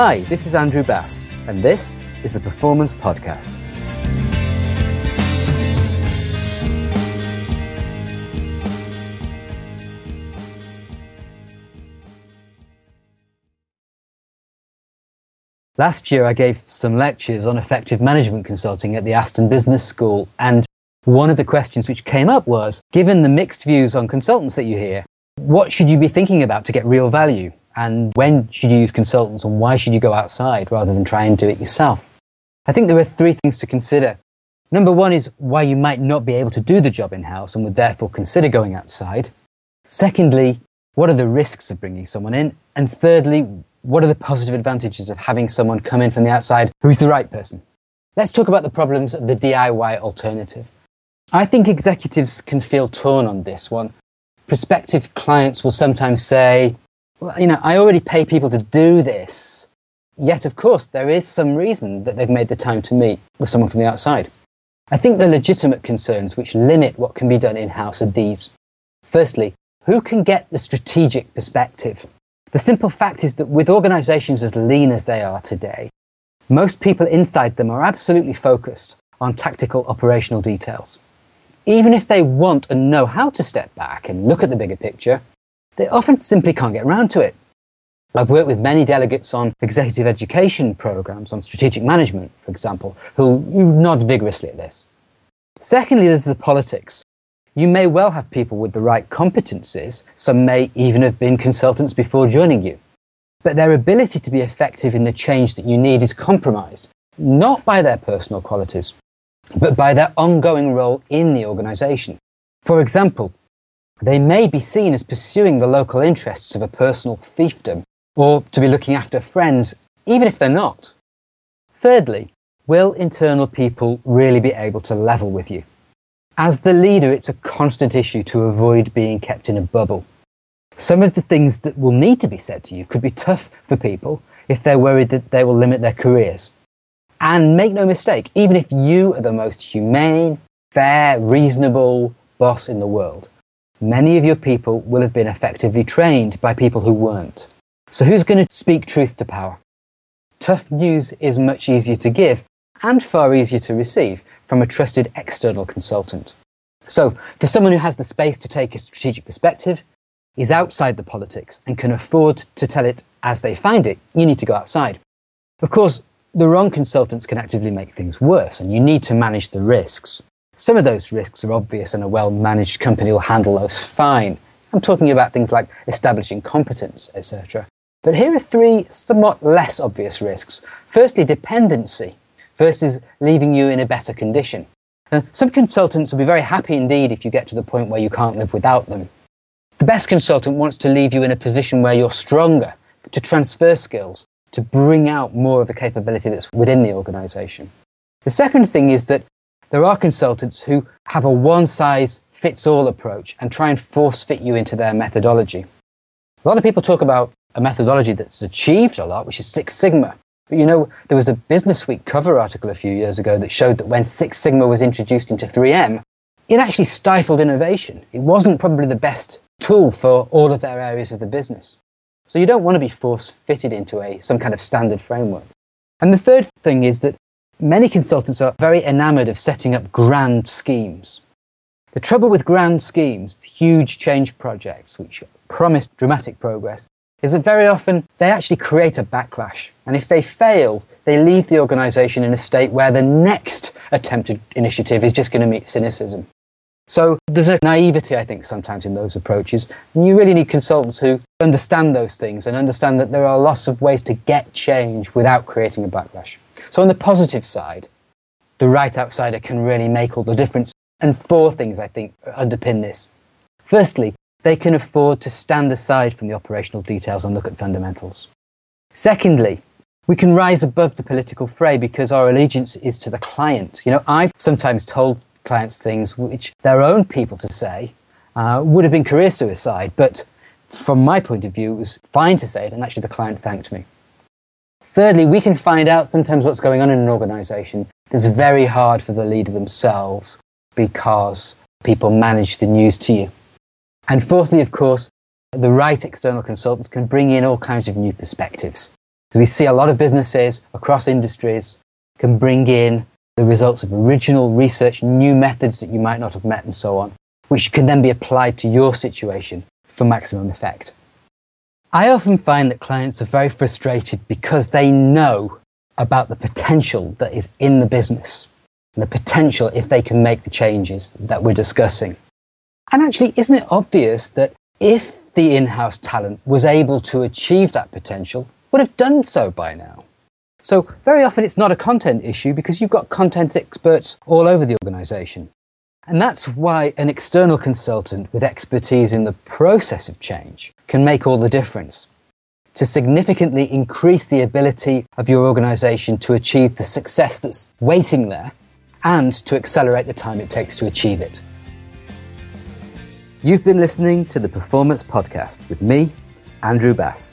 Hi, this is Andrew Bass, and this is the Performance Podcast. Last year, I gave some lectures on effective management consulting at the Aston Business School, and one of the questions which came up was given the mixed views on consultants that you hear, what should you be thinking about to get real value? And when should you use consultants and why should you go outside rather than try and do it yourself? I think there are three things to consider. Number one is why you might not be able to do the job in house and would therefore consider going outside. Secondly, what are the risks of bringing someone in? And thirdly, what are the positive advantages of having someone come in from the outside who's the right person? Let's talk about the problems of the DIY alternative. I think executives can feel torn on this one. Prospective clients will sometimes say, well, you know, I already pay people to do this. Yet, of course, there is some reason that they've made the time to meet with someone from the outside. I think the legitimate concerns which limit what can be done in house are these. Firstly, who can get the strategic perspective? The simple fact is that with organizations as lean as they are today, most people inside them are absolutely focused on tactical operational details. Even if they want and know how to step back and look at the bigger picture, they often simply can't get around to it. I've worked with many delegates on executive education programs on strategic management, for example, who nod vigorously at this. Secondly, there's the politics. You may well have people with the right competencies, some may even have been consultants before joining you. But their ability to be effective in the change that you need is compromised, not by their personal qualities, but by their ongoing role in the organization. For example, they may be seen as pursuing the local interests of a personal fiefdom or to be looking after friends, even if they're not. Thirdly, will internal people really be able to level with you? As the leader, it's a constant issue to avoid being kept in a bubble. Some of the things that will need to be said to you could be tough for people if they're worried that they will limit their careers. And make no mistake, even if you are the most humane, fair, reasonable boss in the world, many of your people will have been effectively trained by people who weren't. So who's going to speak truth to power? Tough news is much easier to give and far easier to receive from a trusted external consultant. So, for someone who has the space to take a strategic perspective, is outside the politics, and can afford to tell it as they find it, you need to go outside. Of course, the wrong consultants can actively make things worse, and you need to manage the risks. Some of those risks are obvious, and a well managed company will handle those fine. I'm talking about things like establishing competence, etc. But here are three somewhat less obvious risks. Firstly, dependency versus leaving you in a better condition. Now, some consultants will be very happy indeed if you get to the point where you can't live without them. The best consultant wants to leave you in a position where you're stronger, to transfer skills, to bring out more of the capability that's within the organization. The second thing is that there are consultants who have a one size fits all approach and try and force fit you into their methodology. A lot of people talk about a methodology that's achieved a lot, which is Six Sigma. But you know, there was a Business Week cover article a few years ago that showed that when Six Sigma was introduced into 3M, it actually stifled innovation. It wasn't probably the best tool for all of their areas of the business. So you don't want to be force fitted into a, some kind of standard framework. And the third thing is that many consultants are very enamored of setting up grand schemes. The trouble with grand schemes, huge change projects which promise dramatic progress, is that very often they actually create a backlash. And if they fail, they leave the organization in a state where the next attempted initiative is just going to meet cynicism. So there's a naivety, I think, sometimes in those approaches. And you really need consultants who understand those things and understand that there are lots of ways to get change without creating a backlash. So on the positive side, the right outsider can really make all the difference. And four things, I think, underpin this. Firstly, they can afford to stand aside from the operational details and look at fundamentals. Secondly, we can rise above the political fray because our allegiance is to the client. You know, I've sometimes told clients things which their own people to say uh, would have been career suicide, but from my point of view, it was fine to say it, and actually the client thanked me. Thirdly, we can find out sometimes what's going on in an organization that's very hard for the leader themselves because people manage the news to you. And fourthly, of course, the right external consultants can bring in all kinds of new perspectives. We see a lot of businesses across industries can bring in the results of original research, new methods that you might not have met, and so on, which can then be applied to your situation for maximum effect. I often find that clients are very frustrated because they know about the potential that is in the business, the potential if they can make the changes that we're discussing. And actually, isn't it obvious that if the in house talent was able to achieve that potential, would have done so by now? So, very often it's not a content issue because you've got content experts all over the organization. And that's why an external consultant with expertise in the process of change can make all the difference to significantly increase the ability of your organization to achieve the success that's waiting there and to accelerate the time it takes to achieve it. You've been listening to the Performance Podcast with me, Andrew Bass.